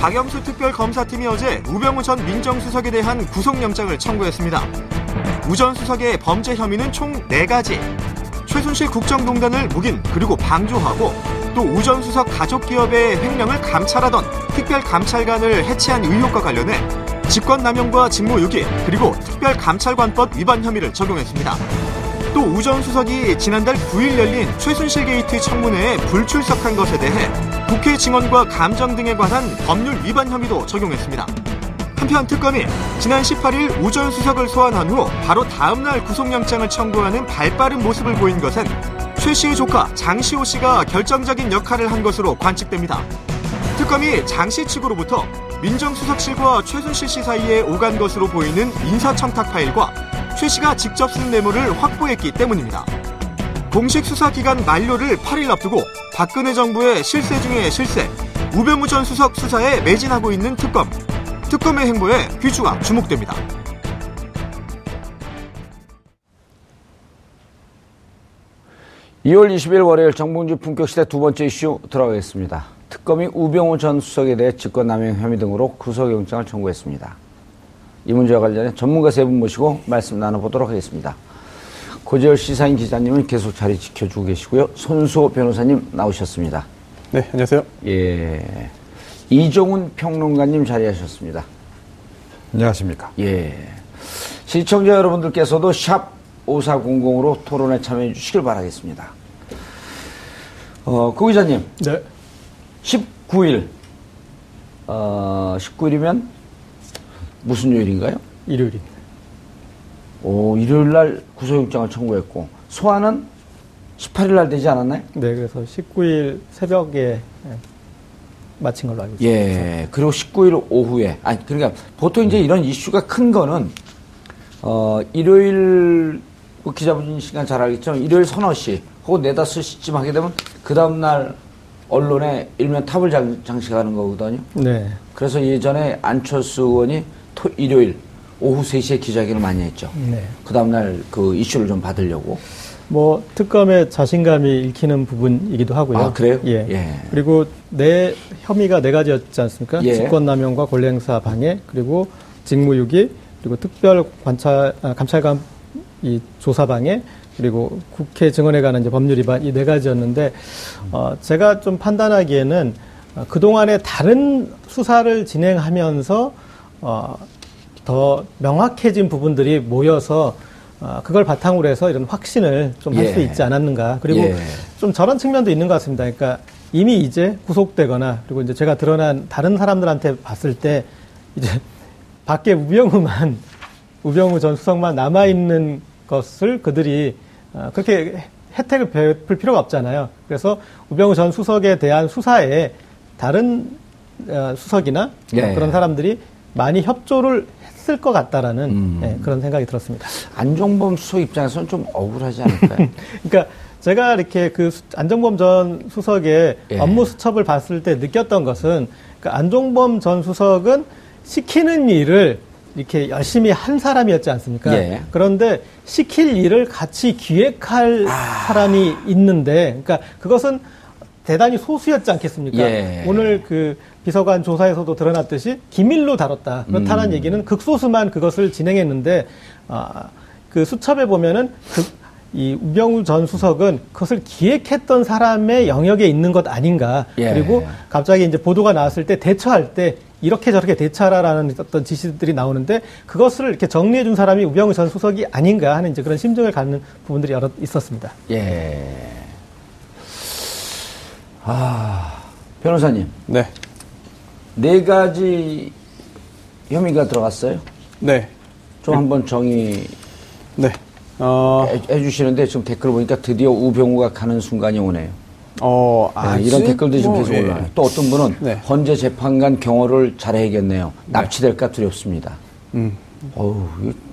박영수 특별검사팀이 어제 우병우 전 민정수석에 대한 구속영장을 청구했습니다. 우 전 수석의 범죄 혐의는 총 4가지. 최순실 국정농단을 묵인 그리고 방조하고 또 우 전 수석 가족 기업의 횡령을 감찰하던 특별감찰관을 해체한 의혹과 관련해 직권남용과 직무유기 그리고 특별감찰관법 위반 혐의를 적용했습니다. 또 우 전 수석이 지난달 9일 열린 최순실 게이트 청문회에 불출석한 것에 대해 국회 증언과 감정 등에 관한 법률 위반 혐의도 적용했습니다. 한편 특검이 지난 18일 우 전 수석을 소환한 후 바로 다음날 구속영장을 청구하는 발빠른 모습을 보인 것은 최 씨의 조카 장시호 씨가 결정적인 역할을 한 것으로 관측됩니다. 특검이 장 씨 측으로부터 민정수석실과 최순실 씨 사이에 오간 것으로 보이는 인사청탁 파일과 최 씨가 직접 쓴 메모를 확보했기 때문입니다. 공식 수사 기간 만료를 8일 앞두고 박근혜 정부의 실세 중의 실세, 우병우 전 수석 수사에 매진하고 있는 특검. 특검의 행보에 귀추가 주목됩니다. (2월 20일) 월요일 정봉주 품격시대 두 번째 이슈 들어가겠습니다. 특검이 우병우 전 수석에 대해 직권남용 혐의 등으로 구속영장을 청구했습니다. 이 문제와 관련해 전문가 세 분 모시고 말씀 나눠보도록 하겠습니다. 고재열 시사인 기자님은 계속 자리 지켜주고 계시고요. 손수호 변호사님 나오셨습니다. 네, 안녕하세요. 예. 이종훈 평론가님 자리하셨습니다. 안녕하십니까. 예. 시청자 여러분들께서도 샵 5400으로 토론에 참여해 주시길 바라겠습니다. 어, 고 기자님. 네. 19일, 어, 19일이면 무슨 요일인가요? 일요일입니다. 오, 일요일 날 구속영장을 청구했고, 소환은 18일 날 되지 않았나요? 네, 그래서 19일 새벽에 예, 마친 걸로 알고 있습니다. 예, 그리고 19일 오후에, 아니, 그러니까 보통 이제 이런 이슈가 큰 거는, 어, 일요일, 그 기자분 시간 잘 알겠지만, 일요일 서너 시, 혹은 네다섯 시쯤 하게 되면, 그 다음 날 언론에 일면 탑을 장, 장식하는 거거든요. 네. 그래서 예전에 안철수 의원이 토, 일요일 오후 3시에 기자회견을 많이 했죠. 네. 그 다음날 그 이슈를 좀 받으려고. 뭐 특검의 자신감이 읽히는 부분이기도 하고요. 아, 그래요? 예. 예. 그리고 내 혐의가 네 가지였지 않습니까? 예. 직권남용과 권리행사 방해, 그리고 직무유기, 그리고 특별 관찰 아, 감찰관 이 조사 방해, 그리고 국회 증언에 관한 이제 법률 위반 이 네 가지였는데 어, 제가 좀 판단하기에는 어, 그 동안에 다른 수사를 진행하면서 어, 더 명확해진 부분들이 모여서 어, 그걸 바탕으로 해서 이런 확신을 좀 할수 예. 있지 않았는가. 그리고 예. 좀 저런 측면도 있는 것 같습니다. 그러니까 이미 이제 구속되거나 그리고 이제 제가 드러난 다른 사람들한테 봤을 때 이제 밖에 우병우만 우병우 전 수석만 남아 있는 것을 그들이 어, 그렇게 혜택을 베풀 필요가 없잖아요. 그래서 우병우 전 수석에 대한 수사에 다른 어, 수석이나 예. 그런 사람들이 많이 협조를 했을 것 같다라는 음. 예, 그런 생각이 들었습니다. 안종범 수석 입장에서는 좀 억울하지 않을까요? 그러니까 제가 이렇게 그 수- 안종범 전 수석의 예. 업무 수첩을 봤을 때 느꼈던 것은 그러니까 안종범 전 수석은 시키는 일을 이렇게 열심히 한 사람이었지 않습니까? 예. 그런데 시킬 일을 같이 기획할 아. 사람이 있는데, 그러니까 그것은 대단히 소수였지 않겠습니까? 예. 오늘 그 비서관 조사에서도 드러났듯이 기밀로 다뤘다. 그렇다는 음. 얘기는 극소수만 그것을 진행했는데, 아, 그 수첩에 보면은 그, 이 우병우 전 수석은 그것을 기획했던 사람의 영역에 있는 것 아닌가. 예. 그리고 갑자기 이제 보도가 나왔을 때 대처할 때 이렇게 저렇게 대처하라라는 어떤 지시들이 나오는데 그것을 이렇게 정리해 준 사람이 우병우 전 수석이 아닌가 하는 이제 그런 심정을 갖는 부분들이 여러 있었습니다. 예. 아, 변호사님. 네. 네 가지 혐의가 들어갔어요. 네. 좀 한번 정의 네. 어, 해, 해주시는데 지금 댓글 보니까 드디어 우병우가 가는 순간이 오네요. 어, 네, 아직 이런 댓글들이 좀 뭐, 계속 예. 올라와요. 또 어떤 분은 네. 헌재 재판관 경호를 잘해야겠네요. 납치될까 두렵습니다. 음. 어우,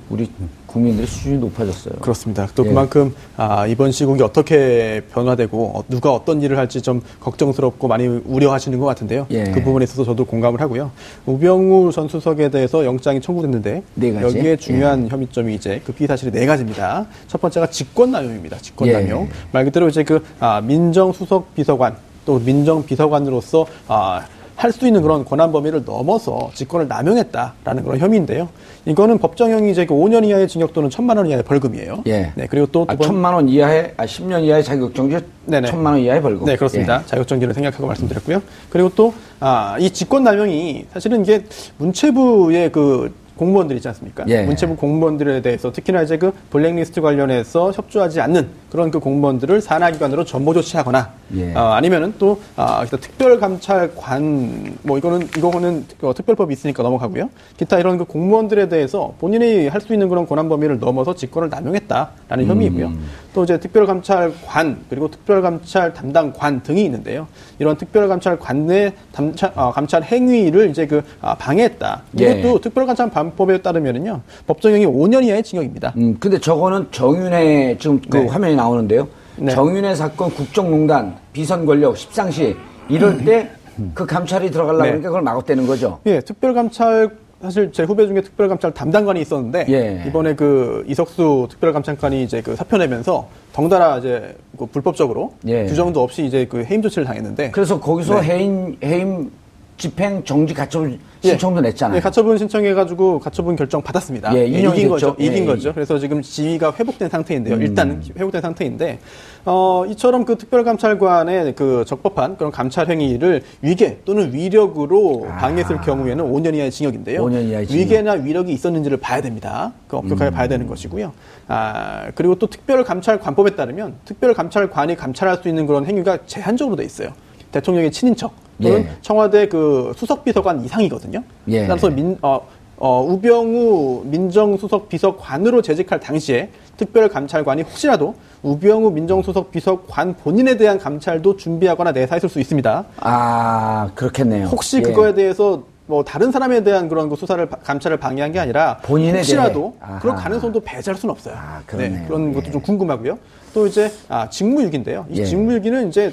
우리 국민들의 수준이 높아졌어요. 그렇습니다. 또 예. 그만큼 아, 이번 시국이 어떻게 변화되고 어, 누가 어떤 일을 할지 좀 걱정스럽고 많이 우려하시는 것 같은데요. 예. 그 부분에 있어서 저도 공감을 하고요. 우병우 전 수석에 대해서 영장이 청구됐는데 네? 여기에 중요한 혐의점이 이제 그 피의 사실이 네 가지입니다. 첫 번째가 직권남용입니다. 직권남용. 예. 말 그대로 이제 그 아, 민정수석 비서관 또 민정 비서관으로서 아, 할 수 있는 그런 권한 범위를 넘어서 직권을 남용했다라는 그런 혐의인데요. 이거는 법정형이 이제 그 5년 이하의 징역 또는 1천만 원 이하의 벌금이에요. 예. 네, 그리고 또 아, 두 번, 천만 원 이하의, 아, 10년 이하의 자격정지, 네네. 천만 원 이하의 벌금. 네, 그렇습니다. 예. 자격정지를 생략하고 말씀드렸고요. 그리고 또, 아, 이 직권 남용이 사실은 이게 문체부의 그 공무원들 있지 않습니까? 예. 문체부 공무원들에 대해서 특히나 이제 그 블랙리스트 관련해서 협조하지 않는 그런 그 공무원들을 산하기관으로 전보 조치하거나 예. 아, 아니면은 또 아, 기타 특별감찰관 뭐 이거는 이거는 그 특별법이 있으니까 넘어가고요. 기타 이런 그 공무원들에 대해서 본인이 할 수 있는 그런 권한 범위를 넘어서 직권을 남용했다라는 혐의이고요. 또 이제 특별감찰관 그리고 특별감찰 담당관 등이 있는데요. 이런 특별감찰관의 담차, 어, 감찰 행위를 이제 그 아, 방해했다. 예. 이것도 특별감찰 반 법에 따르면은요 법정형이 5년 이하의 징역입니다. 음, 근데 저거는 정윤회, 지금 그 네. 화면이 나오는데요. 네. 정윤회 사건 국정농단, 비선 권력, 십상시, 이럴 때 그 감찰이 들어가려고 네. 하니까 그걸 막았다는 거죠. 예, 특별감찰 사실 제 후배 중에 특별감찰 담당관이 있었는데 예. 이번에 그 이석수 특별감찰관이 이제 그 사표 내면서 덩달아 이제 그 불법적으로 예. 규정도 없이 이제 그 해임 조치를 당했는데 그래서 거기서 네. 해임, 해임 집행 정지 가처분 신청도 냈잖아요. 예, 가처분 신청해가지고 가처분 결정 받았습니다. 예, 예, 이긴. 거죠. 이긴 예, 음. 거죠. 그래서 지금 지위가 회복된 상태인데요. 일단 회복된 상태인데 어, 이처럼 그 특별감찰관의 그 적법한 그런 감찰 행위를 위계 또는 위력으로 방해했을 경우에는 5년 이하의 징역인데요. 아. 5년 이하의 징역. 위계나 위력이 있었는지를 봐야 됩니다. 그 엄격하게 봐야 음. 되는 것이고요. 아 그리고 또 특별감찰관법에 따르면 특별감찰관이 감찰할 수 있는 그런 행위가 제한적으로 돼 있어요. 대통령의 친인척 또는 예. 청와대 그 수석비서관 이상이거든요. 예. 따라서 민, 어, 어, 우병우 민정수석 비서관으로 재직할 당시에 특별감찰관이 혹시라도 우병우 민정수석 비서관 본인에 대한 감찰도 준비하거나 내사했을 수 있습니다. 아, 그렇겠네요. 혹시 예. 그거에 대해서 뭐 다른 사람에 대한 그런 그 수사를 바- 감찰을 방해한 게 아니라 본인에 혹시라도 대해. 그런. 가능성도 배제할 수는 없어요. 아, 그렇네요. 그런 것도 예. 좀 궁금하고요. 또 이제 아, 직무유기인데요. 이 예. 직무유기는 이제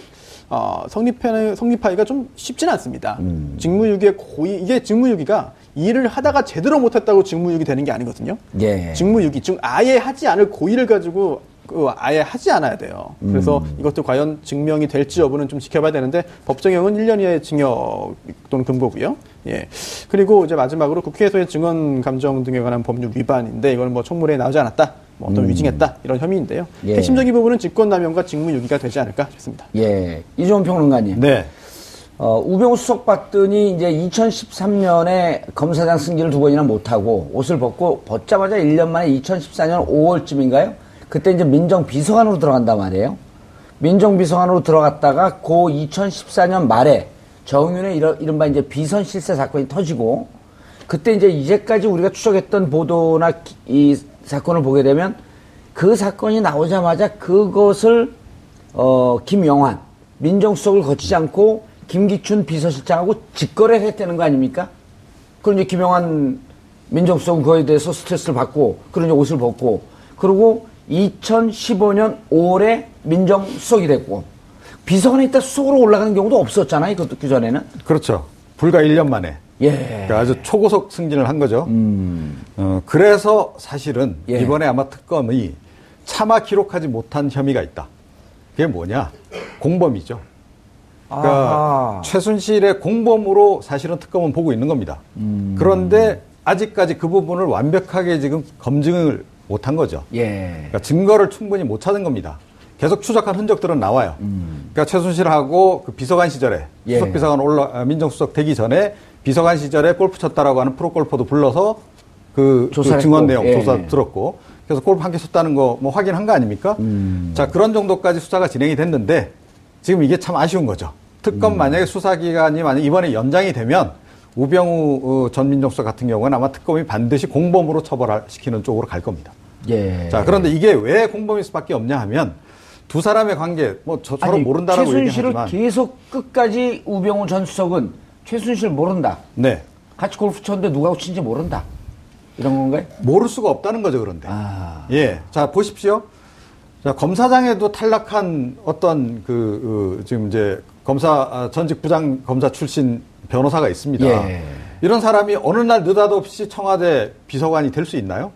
어, 성립하, 성립하기가 좀 쉽지는 않습니다. 음. 직무유기의 고의 이게 직무유기가 일을 하다가 제대로 못했다고 직무유기 되는 게 아니거든요. 예. 직무유기, 즉 아예 하지 않을 고의를 가지고 그 아예 하지 않아야 돼요. 그래서 음. 이것도 과연 증명이 될지 여부는 좀 지켜봐야 되는데 법정형은 1년 이하의 징역 또는 금고고요. 예. 그리고 이제 마지막으로 국회에서의 증언 감정 등에 관한 법률 위반인데 이거는 뭐 청문회에 나오지 않았다, 뭐 어떤 위증했다 이런 혐의인데요. 음. 예. 핵심적인 부분은 직권남용과 직무유기가 되지 않을까 싶습니다. 예. 이종훈 평론가님. 네. 어, 우병우 수석 봤더니 이제 2013년에 검사장 승진을 두 번이나 못하고 옷을 벗고 벗자마자 1년 만에 2014년 5월쯤인가요? 그때 이제 민정비서관으로 들어간단 말이에요. 민정비서관으로 들어갔다가 고 2014년 말에 정윤의 이른바 이제 비선 실세 사건이 터지고 그때 이제 이제까지 우리가 추적했던 보도나 기- 이 사건을 보게 되면 그 사건이 나오자마자 그것을 어, 김영환 민정수석을 거치지 않고 김기춘 비서실장하고 직거래를 했다는 거 아닙니까? 그럼 이제 김영환 민정수석은 그거에 대해서 스트레스를 받고 그런 옷을 벗고 그리고 2015년 5월에 민정수석이 됐고 비서관에 있다 수석으로 올라가는 경우도 없었잖아요. 그것도 그 전에는. 그렇죠. 불과 1년 만에. 예. 그러니까 아주 초고속 승진을 한 거죠. 어, 그래서 사실은 예. 이번에 아마 특검이 차마 기록하지 못한 혐의가 있다. 그게 뭐냐? 공범이죠. 그러니까 아하. 최순실의 공범으로 사실은 특검은 보고 있는 겁니다. 그런데 아직까지 그 부분을 완벽하게 지금 검증을 못한 거죠. 예. 그러니까 증거를 충분히 못 찾은 겁니다. 계속 추적한 흔적들은 나와요. 그러니까 최순실하고 그 비서관 시절에 음. 예. 수석 비서관 올라 아, 민정수석 되기 전에 비서관 시절에 골프 쳤다라고 하는 프로골퍼도 불러서 그, 그. 증언 내용 예. 조사 들었고 그래서 골프 한 개 쳤다는 거 뭐 확인한 거 아닙니까? 음. 자 그런 정도까지 수사가 진행이 됐는데 지금 이게 참 아쉬운 거죠. 특검 음. 만약에 수사 기간이 만약 이번에 연장이 되면 우병우 어, 전 민정수석 같은 경우는 아마 특검이 반드시 공범으로 처벌시키는 쪽으로 갈 겁니다. 예. 자, 그런데 이게 왜 공범일 수밖에 없냐 하면 두 사람의 관계 뭐 저, 서로 모른다라고 최순실을 얘기하지만 계속 끝까지 우병우 전 수석은 최순실 모른다. 네 같이 골프 쳤는데 누가 친지 모른다. 이런 건가요? 모를 수가 없다는 거죠 그런데 아. 예, 자 보십시오. 자 검사장에도 탈락한 어떤 그, 그 지금 이제 검사 아, 전직 부장 검사 출신 변호사가 있습니다. 예. 이런 사람이 어느 날 느닷없이 청와대 비서관이 될 수 있나요?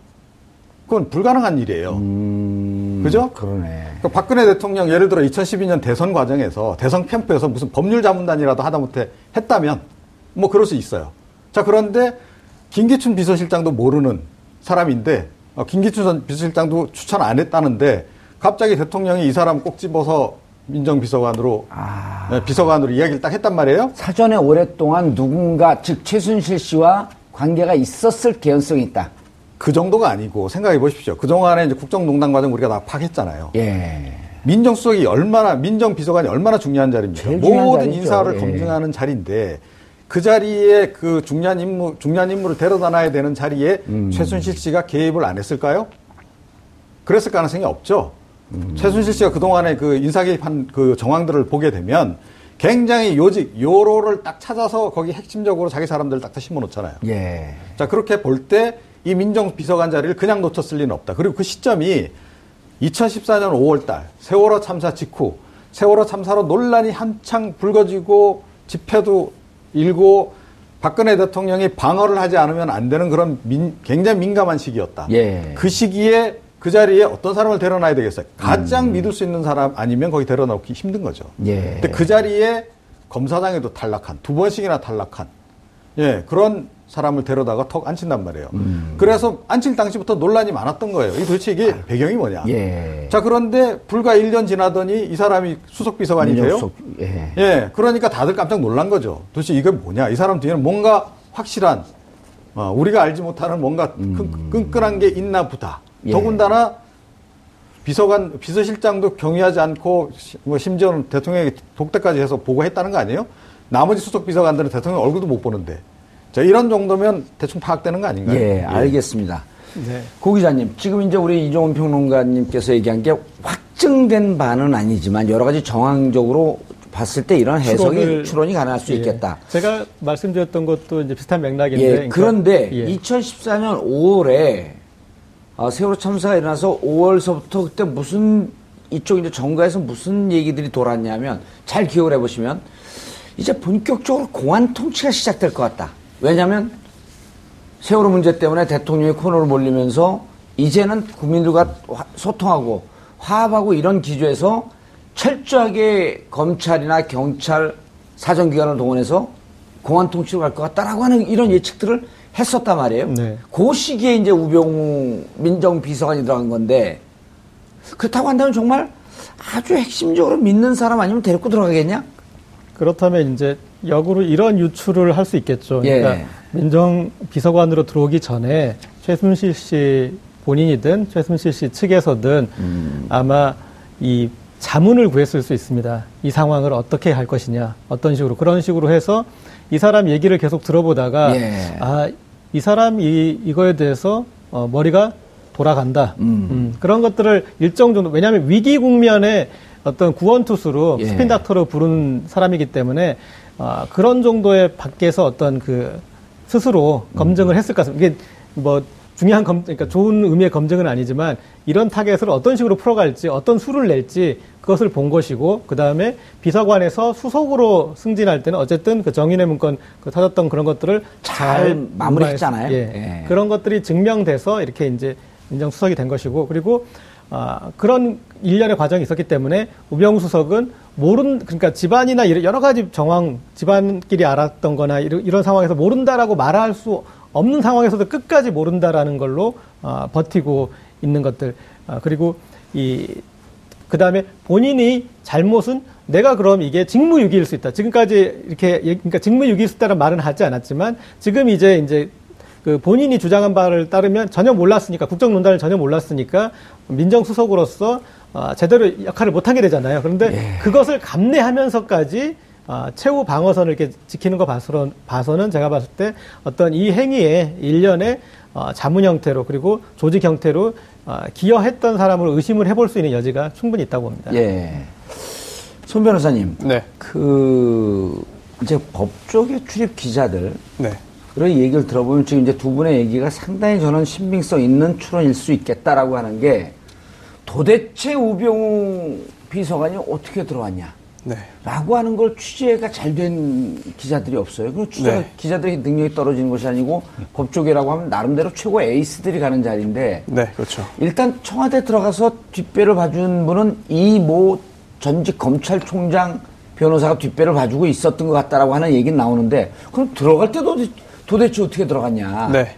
그건 불가능한 일이에요. 음, 그죠? 그러네. 그러니까 박근혜 대통령 예를 들어 2012년 대선 과정에서 대선 캠프에서 무슨 법률 자문단이라도 하다못해 했다면 뭐 그럴 수 있어요. 자 그런데 김기춘 비서실장도 모르는 사람인데 어, 김기춘 전 비서실장도 추천 안 했다는데 갑자기 대통령이 이 사람 꼭 집어서 민정비서관으로 아. 네, 비서관으로 이야기를 딱 했단 말이에요. 사전에 오랫동안 누군가 즉 최순실 씨와 관계가 있었을 개연성이 있다. 그 정도가 아니고 생각해 보십시오. 그동안에 이제 국정농단 과정 우리가 다 파악했잖아요. 예. 민정수석이 얼마나 민정비서관이 얼마나 중요한 자리입니까? 모든 자리죠. 인사를 예. 검증하는 자리인데 그 자리에 그 중요한 임무 중요한 임무를 데려다 놔야 되는 자리에 음. 최순실 씨가 개입을 안 했을까요? 그랬을 가능성이 없죠. 음. 최순실 씨가 그동안에 그 인사 개입한 그 정황들을 보게 되면 굉장히 요직 요로를 딱 찾아서 거기 핵심적으로 자기 사람들을 딱 심어 놓잖아요. 예. 자, 그렇게 볼 때 이 민정비서관 자리를 그냥 놓쳤을 리는 없다. 그리고 그 시점이 2014년 5월 달 세월호 참사 직후 세월호 참사로 논란이 한창 불거지고 집회도 일고 박근혜 대통령이 방어를 하지 않으면 안 되는 그런 민- 굉장히 민감한 시기였다. 예. 그 시기에 그 자리에 어떤 사람을 데려놔야 되겠어요? 음. 가장 믿을 수 있는 사람 아니면 거기 데려놓기 힘든 거죠. 예. 근데 그 자리에 검사장에도 탈락한 두 번씩이나 탈락한 예 그런 사람을 데려다가 턱 앉힌단 말이에요. 음. 그래서 앉힐 당시부터 논란이 많았던 거예요. 이 도대체 이게 배경이 뭐냐? 아. 예. 자 그런데 불과 1년 지나더니 이 사람이 수석 비서관이 돼요. 민정수석, 예. 예, 그러니까 다들 깜짝 놀란 거죠. 도대체 이게 뭐냐? 이 사람 뒤에는 뭔가 확실한 어, 우리가 알지 못하는 뭔가 끈, 끈끈한 게 있나 보다. 음. 예. 더군다나 비서관 비서실장도 경위하지 않고 시- 뭐 심지어는 대통령에게 독대까지 해서 보고했다는 거 아니에요? 나머지 수석 비서관들은 대통령 얼굴도 못 보는데. 자, 이런 정도면 대충 파악되는 거 아닌가요? 예, 알겠습니다. 네. 고 기자님, 지금 이제 우리 이종훈 평론가님께서 얘기한 게 확증된 바는 아니지만 여러 가지 정황적으로 봤을 때 이런 해석이 추론을- 추론이 가능할 수 예. 있겠다. 제가 말씀드렸던 것도 이제 비슷한 맥락인데. 예, 그러니까- 그런데 예. 2014년 5월에 아, 세월호 참사가 일어나서 5월서부터 그때 무슨 이쪽 이제 정가에서 무슨 얘기들이 돌았냐면 잘 기억을 해보시면 이제 본격적으로 공안 통치가 시작될 것 같다. 왜냐하면 세월호 문제 때문에 대통령이 코너를 몰리면서 이제는 국민들과 화- 소통하고 화합하고 이런 기조에서 철저하게 검찰이나 경찰 사정기관을 동원해서 공안 통치로 갈 것 같다라고 하는 이런 예측들을 했었단 말이에요. 네. 그 시기에 이제 우병우 민정비서관이 들어간 건데 그렇다고 한다면 정말 아주 핵심적으로 믿는 사람 아니면 데리고 들어가겠냐? 그렇다면 이제 역으로 이런 유출을 할수 있겠죠. 그러니까 예. 민정 비서관으로 들어오기 전에 최순실 씨 본인이든 최순실 씨 측에서든 음. 아마 이 자문을 구했을 수 있습니다. 이 상황을 어떻게 할 것이냐, 어떤 식으로 그런 식으로 해서 이 사람 얘기를 계속 들어보다가 예. 아이 사람 이 이거에 대해서 어, 머리가 돌아간다. 음. 음, 그런 것들을 일정 정도 왜냐하면 위기 국면에 어떤 구원투수로 예. 스핀 닥터로 부른 사람이기 때문에 아, 그런 정도의 밖에서 어떤 그 스스로 검증을 했을 것 같습니다. 이게 뭐 중요한 검, 그러니까 좋은 의미의 검증은 아니지만 이런 타겟을 어떤 식으로 풀어갈지 어떤 수를 낼지 그것을 본 것이고 그 다음에 비서관에서 수석으로 승진할 때는 어쨌든 그 정윤회 문건 그 터졌던 그런 것들을 잘 마무리했잖아요. 예. 예. 그런 것들이 증명돼서 이렇게 이제 민정수석이 된 것이고 그리고 아, 그런 일련의 과정이 있었기 때문에 우병우 수석은 모른 그러니까 집안이나 여러 가지 정황 집안끼리 알았던 거나 이런, 이런 상황에서 모른다라고 말할 수 없는 상황에서도 끝까지 모른다라는 걸로 아, 버티고 있는 것들 아, 그리고 이 그다음에 본인이 잘못은 내가 그럼 이게 직무유기일 수 있다. 지금까지 이렇게 그러니까 직무유기일 수 있다는 말은 하지 않았지만 지금 이제 이제 그 본인이 주장한 바를 따르면 전혀 몰랐으니까 국정농단을 전혀 몰랐으니까 민정수석으로서 아, 제대로 역할을 못하게 되잖아요. 그런데 그것을 감내하면서까지 아, 최후 방어선을 이렇게 지키는 거 봐서, 봐서는 제가 봤을 때 어떤 이 행위의 일련의 어, 자문 형태로 그리고 조직 형태로 아, 기여했던 사람을 의심을 해볼 수 있는 여지가 충분히 있다고 봅니다. 예. 손 변호사님, 네. 그 이제 법조계 출입 기자들 네. 그런 얘기를 들어보면 지금 이제 두 분의 얘기가 상당히 저는 신빙성 있는 추론일 수 있겠다라고 하는 게 도대체 우병우 비서관이 어떻게 들어왔냐? 네. 라고 하는 걸 취재가 잘 된 기자들이 없어요. 그 취재가 네. 기자들이 능력이 떨어지는 것이 아니고 법조계라고 하면 나름대로 최고 에이스들이 가는 자리인데 네, 그렇죠. 일단 청와대 들어가서 뒷배를 봐준 분은 이 모 전직 검찰총장 변호사가 뒷배를 봐주고 있었던 것 같다라고 하는 얘기는 나오는데 그럼 들어갈 때도 도대체 어떻게 들어갔냐? 네.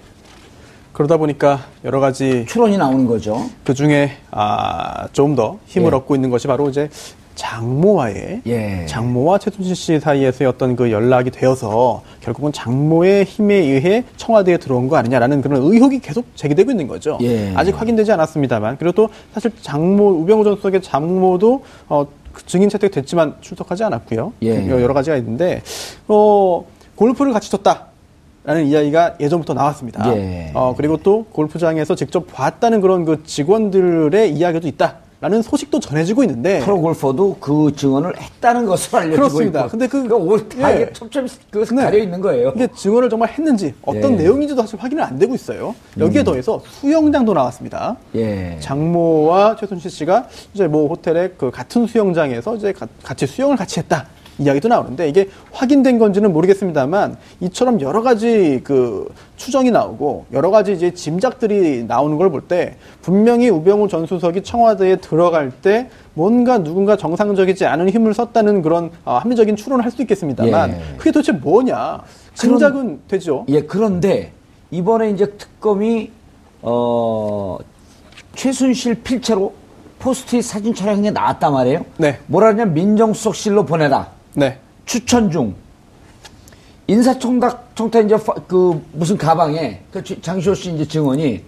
그러다 보니까 여러 가지 추론이 나오는 거죠. 그 중에 아, 좀 더 힘을 예. 얻고 있는 것이 바로 이제 장모와의 예. 장모와 최순실 씨 사이에서의 어떤 그 연락이 되어서 결국은 장모의 힘에 의해 청와대에 들어온 거 아니냐라는 그런 의혹이 계속 제기되고 있는 거죠. 예. 아직 확인되지 않았습니다만 그리고 또 사실 장모 우병우 전 수석의 장모도 어, 그 증인 채택됐지만 출석하지 않았고요. 예. 여러 가지가 있는데 어, 골프를 같이 쳤다. 라는 이야기가 예전부터 나왔습니다. 예. 어, 그리고 또 골프장에서 직접 봤다는 그런 그 직원들의 이야기도 있다 라는 소식도 전해지고 있는데 프로 골퍼도 그 증언을 했다는 것으로 알려지고 그렇습니다. 있고. 근데 그- 그러니까 올- 다 예. 이게 촘촘히 그 네. 가려 있는 거예요. 이게 증언을 정말 했는지 어떤 예. 음. 내용인지도 사실 확인은 안 되고 있어요. 여기에 더해서 수영장도 나왔습니다. 예. 장모와 최순실 씨가 이제 뭐 호텔의 그 같은 수영장에서 이제 가- 같이 수영을 같이 했다. 이야기도 나오는데 이게 확인된 건지는 모르겠습니다만 이처럼 여러 가지 그 추정이 나오고 여러 가지 이제 짐작들이 나오는 걸 볼 때 분명히 우병우 전 수석이 청와대에 들어갈 때 뭔가 누군가 정상적이지 않은 힘을 썼다는 그런 아, 합리적인 추론을 할 수 있겠습니다만 예. 그게 도대체 뭐냐 짐작은 되죠. 예, 그런데 이번에 이제 특검이 어 최순실 필체로 포스트잇 사진 촬영에 나왔단 말이에요. 네. 뭐라 하냐 민정수석실로 보내라. 네. 추천 중 인사청탁 청탁 이제 파- 그 무슨 가방에 그 지- 장시호 씨 이제 증언이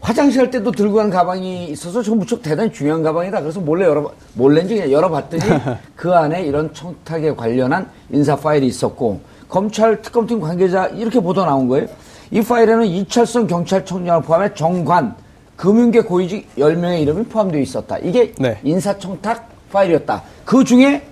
화장실 할 때도 들고 간 가방이 있어서 저 무척 대단히 중요한 가방이다. 그래서 몰래 열어 몰래인지 그냥 열어봤더니 그 안에 이런 청탁에 관련한 인사 파일이 있었고 검찰 특검팀 관계자 이렇게 보도 나온 거예요. 이 파일에는 이철성 경찰청장을 포함해 정관 금융계 고위직 10명의 이름이 포함되어 있었다. 이게 네. 인사청탁 파일이었다. 그 중에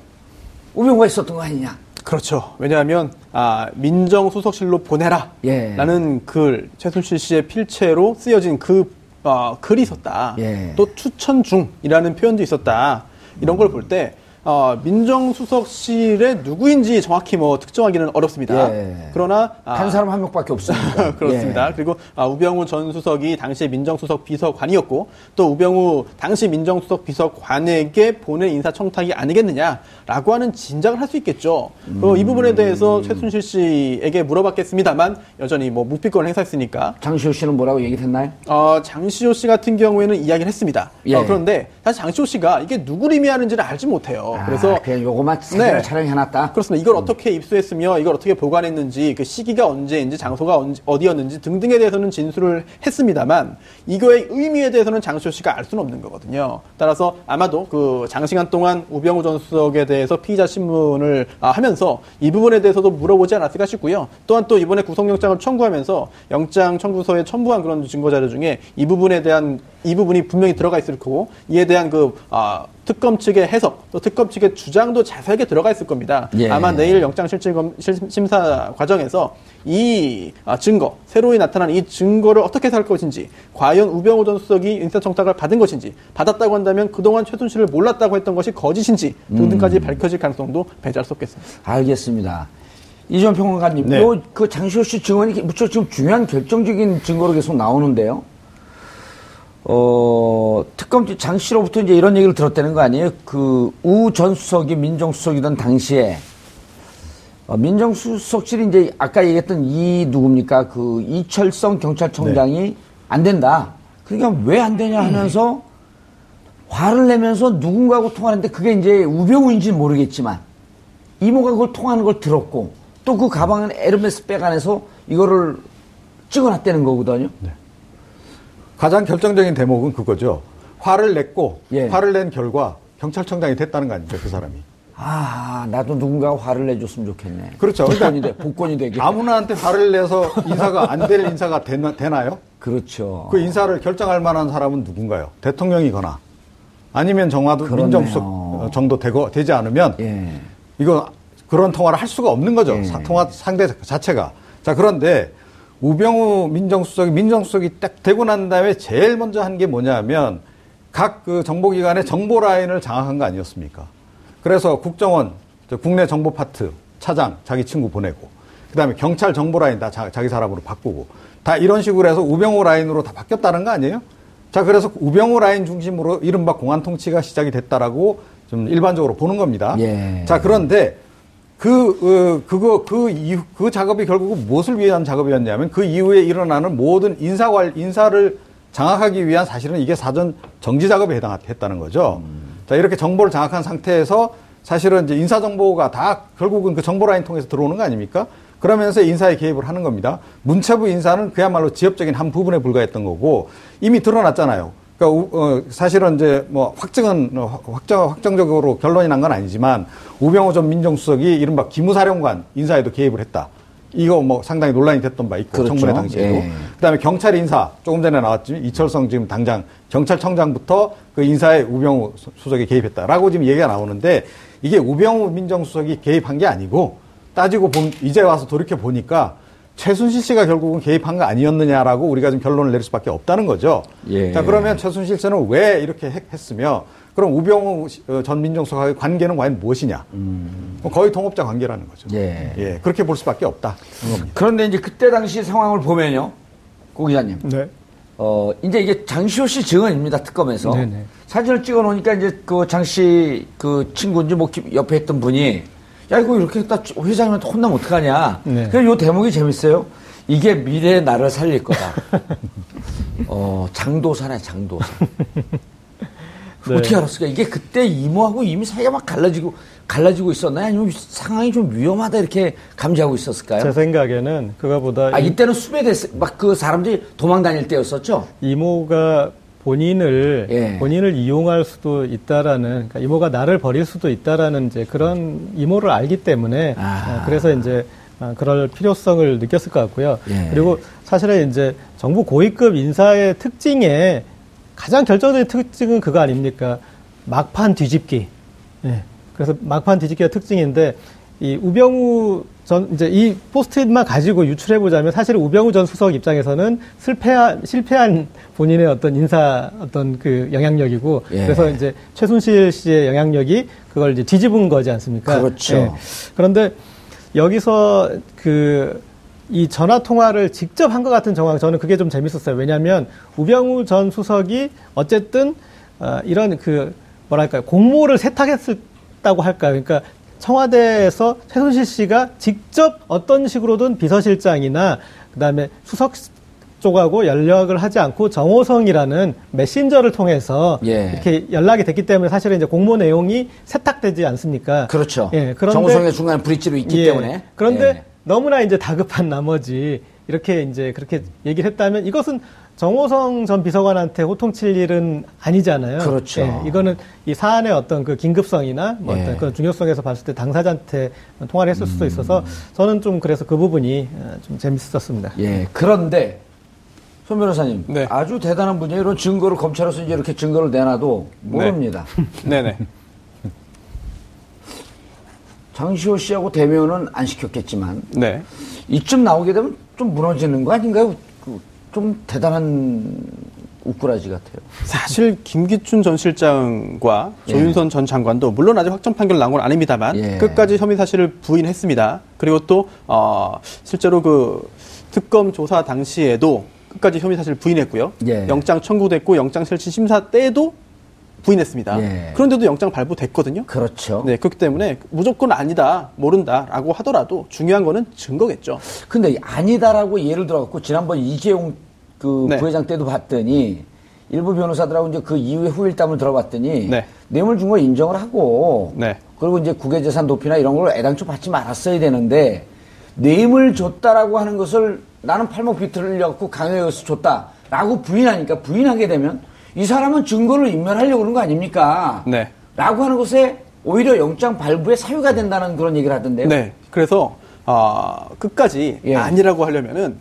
우병우가 있었던 거 아니냐. 그렇죠. 왜냐하면 아, 민정수석실로 보내라. 예. 라는 글 최순실 씨의 필체로 쓰여진 그 어, 글이 있었다. 예. 또 추천 중이라는 표현도 있었다. 이런 걸 볼 때 어, 민정수석실의 누구인지 정확히 뭐 특정하기는 어렵습니다. 예. 그러나 아, 한 사람 한 명밖에 없습니다. 그렇습니다. 예. 그리고 아, 우병우 전 수석이 당시 민정수석 비서관이었고 또 우병우 당시 민정수석 비서관에게 보낸 인사청탁이 아니겠느냐라고 하는 진작을 할 수 있겠죠. 그리고 이 부분에 대해서 최순실 씨에게 물어봤겠습니다만 여전히 뭐 묵비권을 행사했으니까 장시호 씨는 뭐라고 얘기를 했나요? 어, 장시호 씨 같은 경우에는 이야기를 했습니다. 예. 어, 그런데 사실 장시호 씨가 이게 누구를 의미하는지를 알지 못해요. 그래서 아, 그냥 요거만 네. 촬영해놨다. 그렇습니다. 이걸 어떻게 입수했으며 이걸 어떻게 보관했는지 그 시기가 언제인지 장소가 언제- 어디였는지 등등에 대해서는 진술을 했습니다만 이거의 의미에 대해서는 장시호 씨가 알 수는 없는 거거든요. 따라서 아마도 그 장시간 동안 우병우 전 수석에 대해서 피의자 신문을 아, 하면서 이 부분에 대해서도 물어보지 않았을까 싶고요. 또한 또 이번에 구속영장을 청구하면서 영장 청구서에 첨부한 그런 증거 자료 중에 이 부분에 대한 이 부분이 분명히 들어가 있을 거고 이에 대한 그 아, 특검 측의 해석 또 특검 측의 주장도 자세하게 들어가 있을 겁니다. 예. 아마 내일 영장 실질검 실- 심사 과정에서 이 아, 증거 새로이 나타난 이 증거를 어떻게 살 것인지 과연 우병우 전 수석이 인사청탁을 받은 것인지 받았다고 한다면 그동안 최순실을 몰랐다고 했던 것이 거짓인지 등등까지 밝혀질 가능성도 배제할 수 없겠습니다. 알겠습니다. 이전 평론가님, 네. 요그 장시호 씨 증언이 무척 지금 중요한 결정적인 증거로 계속 나오는데요. 어, 특검 장 씨로부터 이제 이런 얘기를 들었다는 거 아니에요? 그 우 전 수석이 민정수석이던 당시에 어, 민정수석실이 이제 아까 얘기했던 이 누굽니까? 그 이철성 경찰청장이 네. 안 된다. 그러니까 왜 안 되냐 하면서 화를 내면서 누군가하고 통화하는데 그게 이제 우병우인지는 모르겠지만 이모가 그걸 통화하는 걸 들었고 또 그 가방은 에르메스 백 안에서 이거를 찍어놨다는 거거든요. 가장 결정적인 대목은 그거죠. 화를 냈고 예. 화를 낸 결과 경찰청장이 됐다는 거 아닙니까 그 사람이. 아, 나도 누군가 화를 내줬으면 좋겠네. 그렇죠. 복권이 돼, 복권이 되게. 아무나한테 화를 내서 인사가 안 될 인사가 되나, 되나요? 그렇죠. 그 인사를 결정할 만한 사람은 누군가요? 대통령이거나 아니면 정화도 그렇네요. 민정수석 어, 정도 되고 되지 않으면 예. 이거 그런 통화를 할 수가 없는 거죠. 예. 사- 통화 상대 자체가. 자, 그런데 우병우 민정수석이 민정수석이 딱 되고 난 다음에 제일 먼저 한 게 뭐냐면 각 그 정보기관의 정보 라인을 장악한 거 아니었습니까? 그래서 국정원 저 국내 정보 파트 차장 자기 친구 보내고 그다음에 경찰 정보 라인 다 자, 기 사람으로 바꾸고 다 이런 식으로 해서 우병우 라인으로 다 바뀌었다는 거 아니에요? 자, 그래서 우병우 라인 중심으로 이른바 공안 통치가 시작이 됐다라고 좀 일반적으로 보는 겁니다. 예. 자, 그런데 그, 어, 그거, 그 이후, 그 작업이 결국 무엇을 위한 작업이었냐면 그 이후에 일어나는 모든 인사관, 인사를 장악하기 위한 사실은 이게 사전 정지 작업에 해당했다는 거죠. 자, 이렇게 정보를 장악한 상태에서 사실은 이제 인사정보가 다 결국은 그 정보 라인 통해서 들어오는 거 아닙니까? 그러면서 인사에 개입을 하는 겁니다. 문체부 인사는 그야말로 지엽적인 한 부분에 불과했던 거고 이미 드러났잖아요. 그러니까 우- 어, 사실은 이제 뭐 확증은 어, 확정 확정적으로 결론이 난 건 아니지만 우병우 전 민정수석이 이른바 기무사령관 인사에도 개입을 했다. 이거 뭐 상당히 논란이 됐던 바 있고 그렇죠. 청문회 당시에도 예. 그다음에 경찰 인사 조금 전에 나왔지만 이철성 지금 당장 경찰청장부터 그 인사에 우병우 수- 수석이 개입했다라고 지금 얘기가 나오는데 이게 우병우 민정수석이 개입한 게 아니고 따지고 본 이제 와서 돌이켜 보니까 최순실 씨가 결국은 개입한 거 아니었느냐라고 우리가 지금 결론을 내릴 수밖에 없다는 거죠. 예. 자 그러면 최순실 씨는 왜 이렇게 했- 했으며 그럼 우병우 시- 어, 전 민정수석의 관계는 과연 무엇이냐? 뭐 거의 동업자 관계라는 거죠. 음. 예. 예, 그렇게 볼 수밖에 없다. 그런. 그런데 이제 그때 당시 상황을 보면요. 고 기자님. 네. 어, 이제 이게 장시호 씨 증언입니다, 특검에서. 네네. 사진을 찍어 놓으니까 이제 그 장씨 그 친구인지 뭐 기- 옆에 있던 분이 야, 이거 이렇게 했다 회장님한테 혼나면 어떡하냐. 네. 그래서 요 대목이 재밌어요. 이게 미래의 나를 살릴 거다. 어, 장도사네, 장도사. 네. 어떻게 알았을까? 이게 그때 이모하고 이미 사이가 막 갈라지고, 갈라지고 있었나요? 아니면 상황이 좀 위험하다 이렇게 감지하고 있었을까요? 제 생각에는 그거보다 아, 이- 이때는 수배됐, 막 그 사람들이 도망 다닐 때였었죠? 이모가 본인을 예. 본인을 이용할 수도 있다라는 그러니까 이모가 나를 버릴 수도 있다라는 이제 그런 이모를 알기 때문에 아. 어, 그래서 이제 어, 그럴 필요성을 느꼈을 것 같고요. 예. 그리고 사실은 이제 정부 고위급 인사의 특징에 가장 결정적인 특징은 그거 아닙니까? 막판 뒤집기. 예. 그래서 막판 뒤집기가 특징인데 이 우병우 전 이제 이 포스트잇만 가지고 유출해 보자면 사실 우병우 전 수석 입장에서는 실패한 실패한 본인의 어떤 인사 어떤 그 영향력이고 예. 그래서 이제 최순실 씨의 영향력이 그걸 이제 뒤집은 거지 않습니까? 그렇죠. 예. 그런데 여기서 그 이 전화 통화를 직접 한 것 같은 정황 저는 그게 좀 재밌었어요. 왜냐하면 우병우 전 수석이 어쨌든 어, 이런 그 뭐랄까요 공모를 세탁했다고 할까요? 그러니까 청와대에서 최순실 씨가 직접 어떤 식으로든 비서실장이나 그다음에 수석 쪽하고 연락을 하지 않고 정호성이라는 메신저를 통해서 예. 이렇게 연락이 됐기 때문에 사실은 이제 공모 내용이 세탁되지 않습니까? 그렇죠. 예, 그런데 정우성의 중간에 브릿지로 있기 예. 때문에. 그런데 예. 너무나 이제 다급한 나머지 이렇게 이제 그렇게 얘기를 했다면 이것은 정호성 전 비서관한테 호통칠 일은 아니잖아요. 그렇죠. 예, 이거는 이 사안의 어떤 그 긴급성이나 뭐 예. 어떤 그런 중요성에서 봤을 때 당사자한테 통화를 했을 수도 있어서 저는 좀 그래서 그 부분이 어, 좀 재밌었습니다. 예. 그런데 손 변호사님, 네. 아주 대단한 분이에요. 이런 증거를 검찰에서 이제 이렇게 증거를 내놔도 모릅니다. 네네. 장시호 씨하고 대면은 안 시켰겠지만 네. 이쯤 나오게 되면 좀 무너지는 거 아닌가요? 그, 좀 대단한 우꾸라지 같아요. 사실 김기춘 전 실장과 예. 조윤선 전 장관도 물론 아직 확정 판결 나온 건 아닙니다만 예. 끝까지 혐의 사실을 부인했습니다. 그리고 또 어, 실제로 그 특검 조사 당시에도 끝까지 혐의 사실을 부인했고요. 예. 영장 청구됐고 영장 실질 심사 때도 부인했습니다. 예. 그런데도 영장 발부됐거든요. 그렇죠. 네, 그렇기 때문에 무조건 아니다, 모른다라고 하더라도 중요한 거는 증거겠죠. 근데 아니다라고 예를 들어갖고 지난번 이재용 그 네. 부회장 때도 봤더니 일부 변호사들하고 이제 그 이후에 후일담을 들어봤더니 네. 뇌물 준거 인정을 하고 네. 그리고 이제 국외재산 도피나 이런 걸 애당초 받지 말았어야 되는데 뇌물 줬다라고 하는 것을 나는 팔목 비틀려갖고 강요해서 줬다라고 부인하니까 부인하게 되면 이 사람은 증거를 인멸하려고 그런 거 아닙니까? 네. 라고 하는 것에 오히려 영장 발부에 사유가 된다는 그런 얘기를 하던데요. 네. 그래서 아, 끝까지 예. 아니라고 하려면은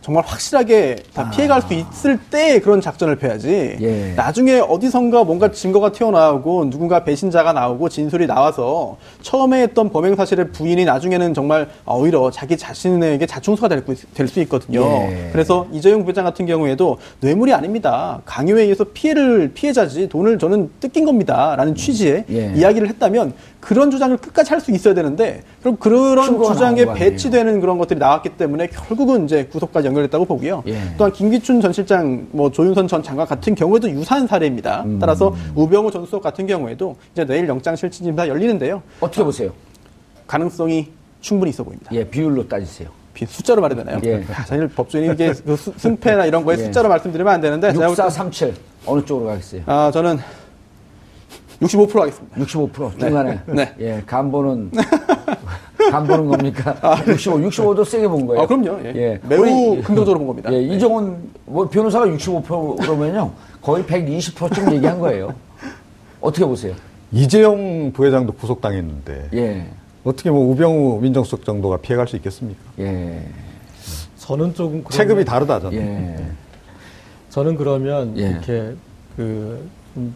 정말 확실하게 다 피해갈 수 있을 때 그런 작전을 펴야지. 예. 나중에 어디선가 뭔가 증거가 튀어나오고 누군가 배신자가 나오고 진술이 나와서 처음에 했던 범행 사실의 부인이 나중에는 정말 오히려 자기 자신에게 자충수가 될 수 있거든요. 예. 그래서 이재용 부회장 같은 경우에도 뇌물이 아닙니다. 강요에 의해서 피해를 피해자지 돈을 저는 뜯긴 겁니다라는 취지의 예. 이야기를 했다면 그런 주장을 끝까지 할 수 있어야 되는데 그럼 그런 주장에. 배치되는 그런 것들이 나왔기 때문에 결국은 이제 구속까지 연결됐다고 보고요. 예. 또한 김기춘 전 실장, 뭐 조윤선 전 장관 같은 경우에도 유사한 사례입니다. 음. 따라서 우병우 전 수석 같은 경우에도 이제 내일 영장 실질심사 열리는데요. 어떻게 보세요? 가능성이 충분히 있어 보입니다. 예, 비율로 따지세요. 비- 숫자로 말해야 되나요? 예. 아, 사실 법조인이 이게 그 수- 승패나 이런 거에 예. 숫자로 말씀드리면 안 되는데 제가 볼 때- 6437 어느 쪽으로 가겠어요? 아 저는 65% 하겠습니다. 65% 중간에 네. 예 간보는 간 보는 겁니까? 65 65도 세게 본 거예요. 아, 그럼요. 예. 매우 우리- 긍정적으로 본 겁니다. 예, 이종훈 뭐 변호사가 65%면요 거의 120%쯤 얘기한 거예요. 어떻게 보세요? 이재용 부회장도 구속당했는데 예, 어떻게 뭐 우병우 민정수석 정도가 피해갈 수 있겠습니까? 예, 저는 조금 체급이 다르다 저는. 예. 저는 그러면 예. 이렇게 그좀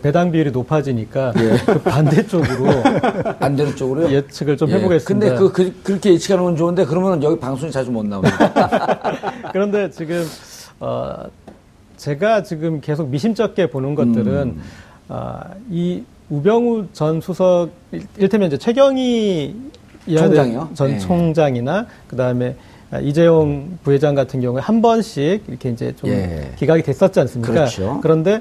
배당 비율이 높아지니까 예. 그 반대쪽으로 안 되는 쪽으로요? 예측을 좀 예, 해보겠습니다. 근데 그, 그, 그렇게 예측하는 건 좋은데 그러면 여기 방송에 자주 못 나옵니다. 그런데 지금 어, 제가 지금 계속 미심쩍게 보는 것들은 음. 아, 이 우병우 전 수석 일- 일테면 이제 최경희 총장이요? 전 네. 총장이나 그 다음에 이재용 부회장 같은 경우에 한 번씩 이렇게 이제 좀 예. 기각이 됐었지 않습니까? 그렇죠. 그런데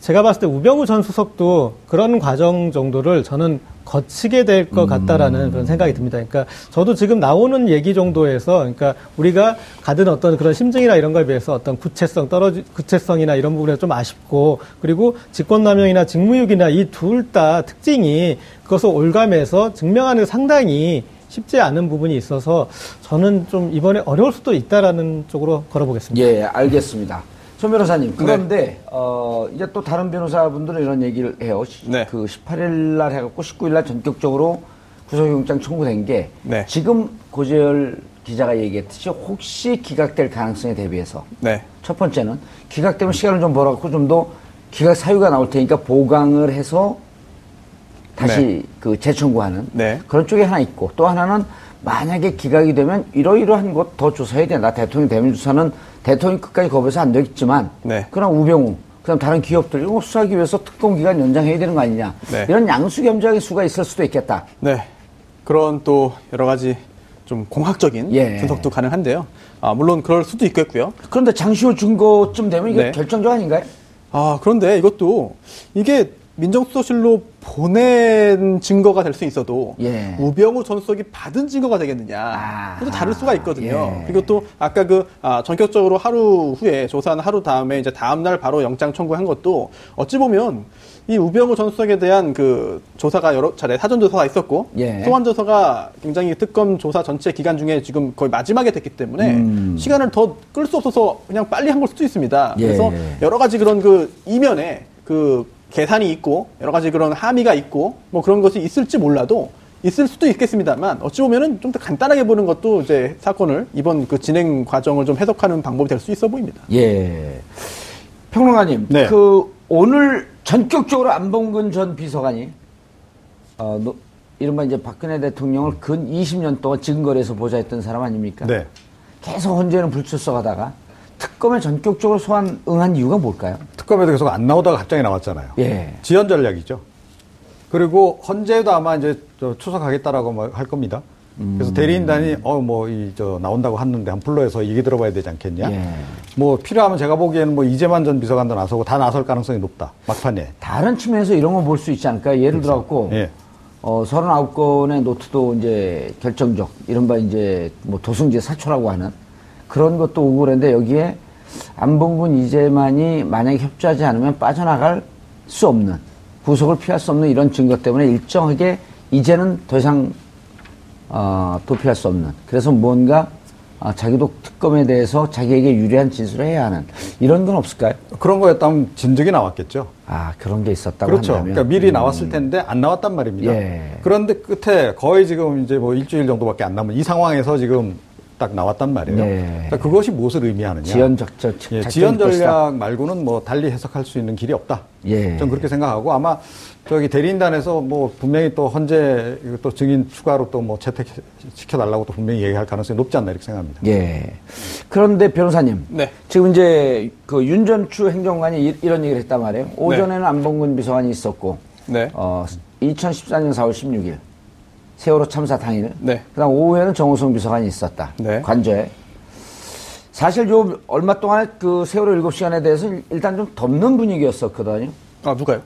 제가 봤을 때 우병우 전 수석도 그런 과정 정도를 저는 거치게 될것 음. 같다라는 그런 생각이 듭니다. 그러니까 저도 지금 나오는 얘기 정도에서 그러니까 우리가 가진 어떤 그런 심증이나 이런 거에 비해서 어떤 구체성 떨어지 구체성이나 이런 부분에서 좀 아쉽고 그리고 직권남용이나 직무유기나 이 둘 다 특징이 그것을 올감해서 증명하는 상당히 쉽지 않은 부분이 있어서 저는 좀 이번에 어려울 수도 있다라는 쪽으로 걸어보겠습니다. 예, 알겠습니다. 손 변호사님, 그런데, 어, 이제 또 다른 변호사분들은 이런 얘기를 해요. 시- 네. 그 18일 날 해갖고 19일 날 전격적으로 구속영장 청구된 게 네. 지금 고재열 기자가 얘기했듯이 혹시 기각될 가능성에 대비해서 네. 첫 번째는 기각되면 시간을 좀 벌어갖고 좀 더 기각 사유가 나올 테니까 보강을 해서 다시 네. 그 재청구하는 네. 그런 쪽이 하나 있고 또 하나는 만약에 기각이 되면 이러이러한 것 더 조사해야 된다. 대통령 대면 조사는 대통령이 끝까지 거부해서 안 되겠지만 네. 그러나 우병우 그다음 다른 기업들 이거 수사하기 위해서 특검 기간 연장해야 되는 거 아니냐. 네. 이런 양수겸장의 수가 있을 수도 있겠다. 네. 그런 또 여러 가지 좀 공학적인 예. 분석도 가능한데요. 아, 물론 그럴 수도 있겠고요. 그런데 장시호 증거쯤 되면 이게 네. 결정적 아닌가요? 아, 그런데 이것도 이게 민정수석실로 보낸 증거가 될 수 있어도 예. 우병우 전 수석이 받은 증거가 되겠느냐 아, 이것도 다를 수가 있거든요. 예. 그리고 또 아까 그 아, 전격적으로 하루 후에 조사한 하루 다음에 이제 다음 날 바로 영장 청구한 것도 어찌 보면 이 우병우 전 수석에 대한 그 조사가 여러 차례 사전 조사가 있었고 예. 소환 조사가 굉장히 특검 조사 전체 기간 중에 지금 거의 마지막에 됐기 때문에 음. 시간을 더 끌 수 없어서 그냥 빨리 한 걸 수도 있습니다. 예. 그래서 여러 가지 그런 그 이면에 그 계산이 있고 여러 가지 그런 함의가 있고 뭐 그런 것이 있을지 몰라도 있을 수도 있겠습니다만 어찌 보면은 좀 더 간단하게 보는 것도 이제 사건을 이번 그 진행 과정을 좀 해석하는 방법이 될 수 있어 보입니다. 예. 평론가님, 네. 그 오늘 전격적으로 안봉근 전 비서관이 어, 노- 이른바 이제 박근혜 대통령을 근 20년 동안 지근거리에서 보좌했던 사람 아닙니까? 네. 계속 헌재는 불출석하다가 특검에 전격적으로 소환 응한 이유가 뭘까요? 특검에도 계속 안 나오다가 갑자기 나왔잖아요. 예. 지연 전략이죠. 그리고 헌재도 아마 이제 저 추석하겠다라고 뭐할 겁니다. 음. 그래서 대리인단이 어 뭐 이 저 나온다고 하는데 한 불러해서 얘기 들어봐야 되지 않겠냐. 예. 뭐 필요하면 제가 보기에는 뭐 이재만 전 비서관도 나서고 다 나설 가능성이 높다. 막판에. 다른 측면에서 이런 거볼수 있지 않을까요? 예를 들어갖고 예. 어, 39건의 노트도 이제 결정적, 이른바 이제 뭐 도승지 사초라고 하는 그런 것도 오고 그랬는데 여기에 안봉근 이재만이 만약에 협조하지 않으면 빠져나갈 수 없는, 구속을 피할 수 없는 이런 증거 때문에 일정하게 이제는 더 이상 어, 도피할 수 없는. 그래서 뭔가 아, 자기도 특검에 대해서 자기에게 유리한 진술을 해야 하는 이런 건 없을까요? 그런 거였다면 진즉이 나왔겠죠. 아 그런 게 있었다고 그렇죠. 한다면 그러니까 미리 음. 나왔을 텐데 안 나왔단 말입니다. 예. 그런데 끝에 거의 지금 이제 뭐 일주일 정도밖에 안 남은 이 상황에서 지금 딱 나왔단 말이에요. 네. 그것이 무엇을 의미하느냐? 지연 작전, 예, 작전 지연 것이다. 전략 말고는 뭐 달리 해석할 수 있는 길이 없다. 예. 전 그렇게 생각하고 아마 저기 대리인단에서 뭐 분명히 또 헌재 또 증인 추가로 또 뭐 채택 시켜달라고 또 분명히 얘기할 가능성이 높지 않나 이렇게 생각합니다. 예. 그런데 변호사님. 네. 지금 이제 그 윤전추 행정관이 이- 이런 얘기를 했단 말이에요. 오전에는 안봉근 비서관이 있었고, 네. 어, 2014년 4월 16일 세월호 참사 당일. 네. 그다음 오후에는 정호성 비서관이 있었다. 네. 관저에. 사실 요 얼마 동안에 그 세월호 7시간에 대해서 일단 좀 덮는 분위기였었거든요. 아, 누가요?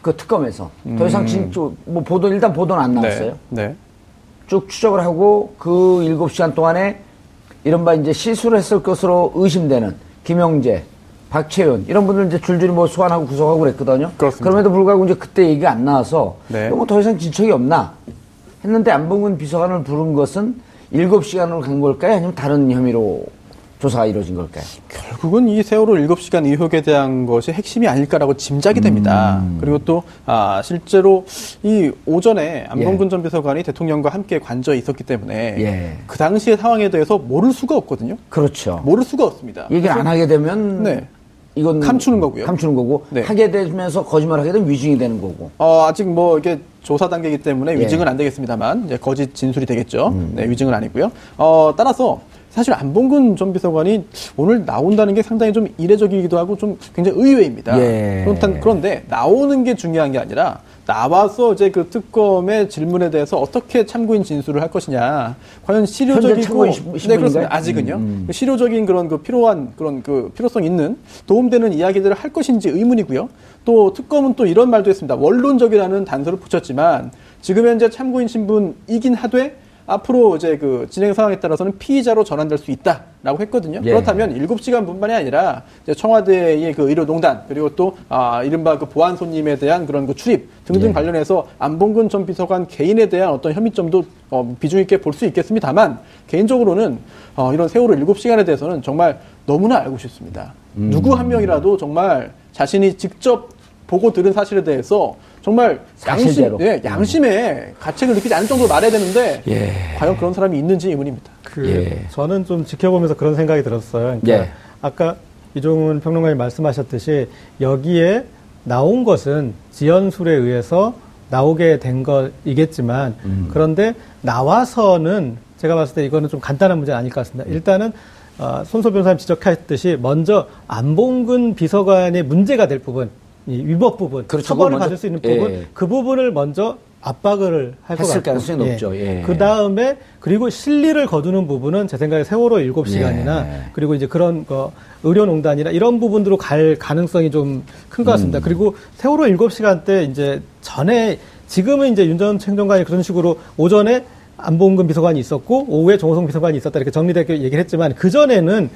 그 특검에서. 더 이상 진짜 뭐 보도 일단 보도는 안 나왔어요. 네. 네. 쭉 추적을 하고 그 7시간 동안에 이른바 이제 실수를 했을 것으로 의심되는 김영재, 박채윤 이런 분들 이제 줄줄이 뭐 소환하고 구속하고 그랬거든요. 그렇습니다. 럼에도 불구하고 이제 그때 얘기가 안 나와서 네. 뭐더 이상 진척이 없나 했는데 안봉근 비서관을 부른 것은 7시간으로 간 걸까요? 아니면 다른 혐의로 조사가 이루어진 걸까요? 결국은 이 세월호 7시간 의혹에 대한 것이 핵심이 아닐까라고 짐작이 됩니다. 그리고 또, 아, 실제로 이 오전에 안봉근 전 비서관이 대통령과 함께 관저에 있었기 때문에 예. 그 당시의 상황에 대해서 모를 수가 없거든요. 그렇죠. 모를 수가 없습니다. 얘기를 안 하게 되면 네. 이건 감추는 거고요. 감추는 거고 네. 하게 되면서 거짓말하게 되면 위증이 되는 거고. 어, 아직 뭐 이게 조사 단계이기 때문에 예. 음. 위증은 안 되겠습니다만 이제 거짓 진술이 되겠죠. 네, 위증은 아니고요. 어, 따라서 사실 안봉근 전 비서관이 오늘 나온다는 게 상당히 좀 이례적이기도 하고 좀 굉장히 의외입니다. 예. 그렇단, 그런데 나오는 게 중요한 게 아니라 나와서 이제 그 특검의 질문에 대해서 어떻게 참고인 진술을 할 것이냐. 과연 실효적이고 네? 그렇습니다. 아직은요. 음, 그 실효적인 그런 그 필요한 그런 그 필요성 있는 도움되는 이야기들을 할 것인지 의문이고요. 또 특검은 또 이런 말도 했습니다. 원론적이라는 단서를 붙였지만 지금 현재 참고인 신분이긴 하되 앞으로 이제 그 진행 상황에 따라서는 피의자로 전환될 수 있다라고 했거든요. 예. 그렇다면 7시간뿐만이 아니라 청와대의 그 의료농단 그리고 또 아, 이른바 그 보안 손님에 대한 그런 그 출입 등등 예. 관련해서 안봉근 전 비서관 개인에 대한 어떤 혐의점도 어, 비중 있게 볼 수 있겠습니다만 개인적으로는 어, 이런 세월호 7시간에 대해서는 정말 너무나 알고 싶습니다. 음. 누구 한 명이라도 정말 자신이 직접 보고 들은 사실에 대해서 정말 양심. 예, 양심에 가책을 느끼지 않을 정도로 말해야 되는데 예. 과연 그런 사람이 있는지 의문입니다. 그 예. 저는 좀 지켜보면서 그런 생각이 들었어요. 그러니까 예. 아까 이종훈 평론가님 말씀하셨듯이 여기에 나온 것은 지연술에 의해서 나오게 된 것이겠지만 음. 그런데 나와서는 제가 봤을 때 이거는 좀 간단한 문제는 아닐 것 같습니다. 일단은 어, 손소 변호사님 지적하셨듯이 먼저 안봉근 비서관의 문제가 될 부분, 이 위법 부분, 그렇죠. 처벌을 받을 수 있는 부분, 예. 그 부분을 먼저 압박을 할 것 같고 가능성이 높죠. 예. 그 다음에 그리고 실리를 거두는 부분은 제 생각에 세월호 7시간이나 예. 그리고 이제 그런 거 의료농단이나 이런 부분으로 갈 가능성이 좀 큰것 음. 같습니다. 그리고 세월호 7시간 때 이제 전에 지금은 이제 윤 전 행정관이 그런 식으로 오전에 안봉근 비서관이 있었고 오후에 정호성 비서관이 있었다 이렇게 정리되게 얘기를 했지만 그 전에는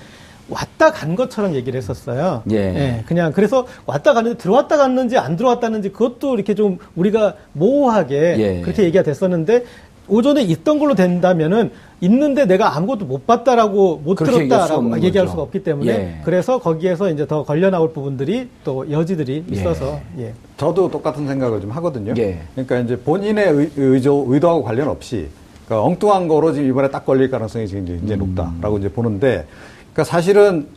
왔다 간 것처럼 얘기를 했었어요. 예. 그냥 그래서 왔다 갔는데 들어왔다 갔는지 안 들어왔다는지 그것도 이렇게 좀 우리가 모호하게 예. 그렇게 얘기가 됐었는데 오전에 있던 걸로 된다면은 있는데 내가 아무것도 못 봤다라고 못 얘기할 들었다라고 얘기할 거죠. 수가 없기 때문에 예. 그래서 거기에서 이제 더 걸려 나올 부분들이 또 여지들이 있어서 예. 저도 똑같은 생각을 좀 하거든요. 예. 그러니까 이제 본인의 의, 의조, 의도하고 관련 없이 그러니까 엉뚱한 거로 지금 이번에 딱 걸릴 가능성이 지금 이제, 이제 높다라고 이제 보는데 그러니까 사실은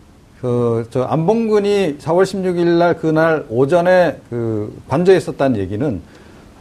그, 저, 안봉근이 4월 16일 날 그날 오전에 그 관저에 있었다는 얘기는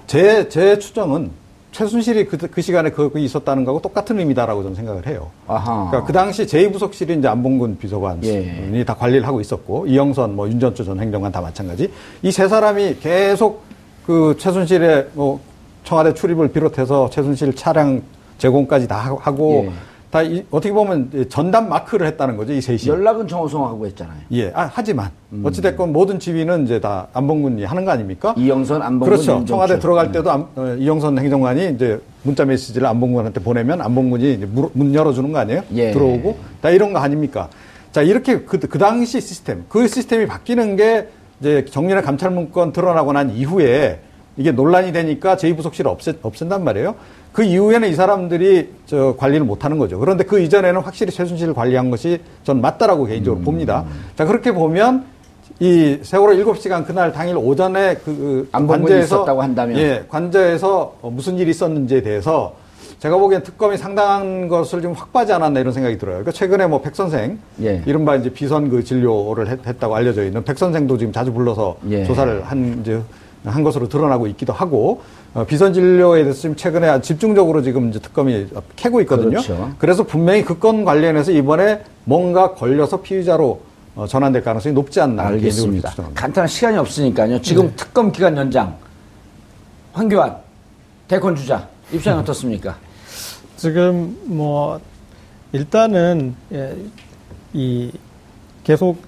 제, 제 추정은 최순실이 그, 그 시간에 거기 있었다는 거하고 똑같은 의미다라고 저는 생각을 해요. 아하. 그러니까 그 당시 제2부속실이 이제 안봉근 비서관이 예. 다 관리를 하고 있었고 이영선 뭐 윤전초 전 행정관 다 마찬가지 이 세 사람이 계속 그 최순실의 뭐 청와대 출입을 비롯해서 최순실 차량 제공까지 다 하고- 하고 예. 다 이- 어떻게 보면 이 전담 마크를 했다는 거죠 이 셋이. 연락은 정호성하고 했잖아요. 예. 아, 하지만 어찌됐건 모든 지휘는 이제 다 안봉근이 하는 거 아닙니까? 이영선, 안봉근, 그렇죠. 윤정철. 청와대 들어갈 음. 때도 안- 어, 이영선 행정관이 이제 문자 메시지를 안봉근한테 보내면 안봉근이 이제 물- 문 열어주는 거 아니에요? 예. 들어오고 다 이런 거 아닙니까? 자 이렇게 그, 그 당시 시스템, 그 시스템이 바뀌는 게 이제 정리나 감찰 문건 드러나고 난 이후에 이게 논란이 되니까 제2부속실을 없애, 없앤단 말이에요. 그 이후에는 이 사람들이 저 관리를 못하는 거죠. 그런데 그 이전에는 확실히 최순실을 관리한 것이 전 맞다라고 개인적으로 음. 봅니다. 자 그렇게 보면 이 세월호 7시간 그날 당일 오전에 그 관저에서 있었다고 한다면. 예, 관저에서 어, 무슨 일이 있었는지에 대해서 제가 보기엔 특검이 상당한 것을 좀 확보하지 않았나 이런 생각이 들어요. 그러니까 최근에 뭐 백 선생, 예. 이른바 이제 비선 그 진료를 했, 다고 알려져 있는 백 선생도 지금 자주 불러서 예. 조사를 한 이제 한 것으로 드러나고 있기도 하고 어, 비선 진료에 대해서 지금 최근에 집중적으로 지금 이제 특검이 캐고 있거든요. 그렇죠. 그래서 분명히 그 건 관련해서 이번에 뭔가 걸려서 피의자로 어, 전환될 가능성이 높지 않나 알겠습니다. 간단한 시간이 없으니까요. 지금 네. 특검 기간 연장 황교안 대권 주자 입장이 어떻습니까? 지금 뭐 일단은 예, 이 계속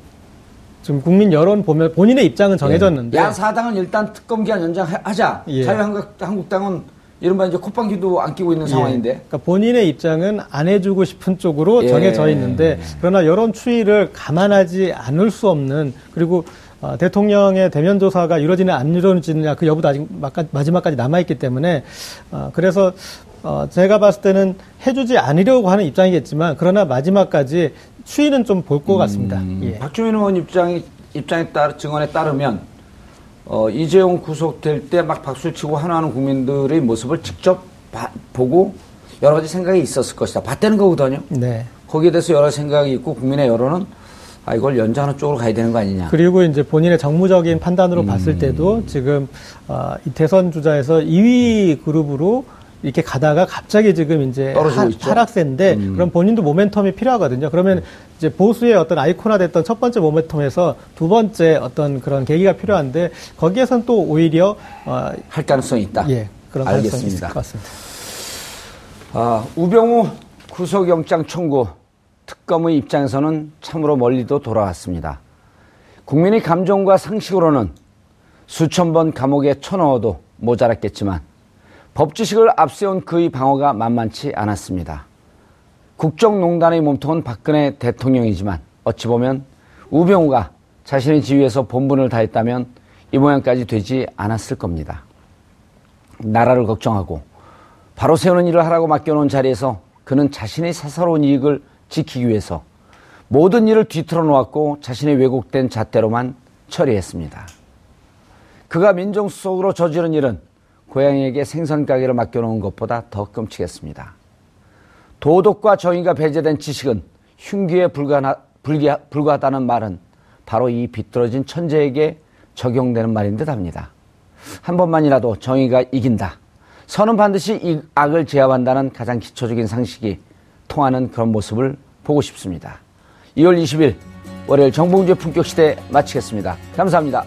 지금 국민 여론 보면 본인의 입장은 정해졌는데 양 사당은 일단 특검 기간 연장하자. 예. 자유한국당은 이른바 이제 콧방귀도 안 끼고 있는 상황인데. 예. 그러니까 본인의 입장은 안 해주고 싶은 쪽으로 예. 정해져 있는데 그러나 여론 추이를 감안하지 않을 수 없는 그리고 어, 대통령의 대면 조사가 이루어지냐 안 이루어지느냐 그 여부도 아직 마까- 마지막까지 남아 있기 때문에 어, 그래서 어, 제가 봤을 때는 해주지 않으려고 하는 입장이겠지만 그러나 마지막까지 추이는 좀 볼 것 같습니다. 예. 박주민 의원 입장이 입장에 따르 증언에 따르면 어, 이재용 구속될 때 막 박수를 치고 환호하는 국민들의 모습을 직접 봐- 보고 여러 가지 생각이 있었을 것이다. 봤다는 거거든요. 네. 거기에 대해서 여러 생각이 있고 국민의 여론은 아 이걸 연장하는 쪽으로 가야 되는 거 아니냐. 그리고 이제 본인의 정무적인 판단으로 음. 봤을 때도 지금 어, 이 대선 주자에서 2위 그룹으로 이렇게 가다가 갑자기 지금 이제 하. 하락세인데 음. 그럼 본인도 모멘텀이 필요하거든요. 그러면 이제 보수의 어떤 아이콘화 됐던 첫 번째 모멘텀에서 두 번째 어떤 그런 계기가 필요한데 거기에선 또 오히려 어, 할 가능성이 있다. 예 그런 가능성이 있을. 것 같습니다. 아, 우병우 구속영장 청구 특검의 입장에서는 참으로 멀리도 돌아왔습니다. 국민의 감정과 상식으로는 수천 번 감옥에 쳐넣어도 모자랐겠지만 법지식을 앞세운 그의 방어가 만만치 않았습니다. 국정농단의 몸통은 박근혜 대통령이지만 어찌 보면 우병우가 자신의 지위에서 본분을 다했다면 이 모양까지 되지 않았을 겁니다. 나라를 걱정하고 바로 세우는 일을 하라고 맡겨놓은 자리에서 그는 자신의 사사로운 이익을 지키기 위해서 모든 일을 뒤틀어 놓았고 자신의 왜곡된 잣대로만 처리했습니다. 그가 민정수석으로 저지른 일은 고양이에게 생선 가게를 맡겨놓은 것보다 더 끔찍했습니다. 도덕과 정의가 배제된 지식은 흉기에 불과하, 불기- 불과하다는 말은 바로 이 비뚤어진 천재에게 적용되는 말인 듯 합니다. 한 번만이라도 정의가 이긴다. 선은 반드시 이 악을 제압한다는 가장 기초적인 상식이 통하는 그런 모습을 보고 싶습니다. 2월 20일 월요일 정봉주의 품격시대 마치겠습니다. 감사합니다.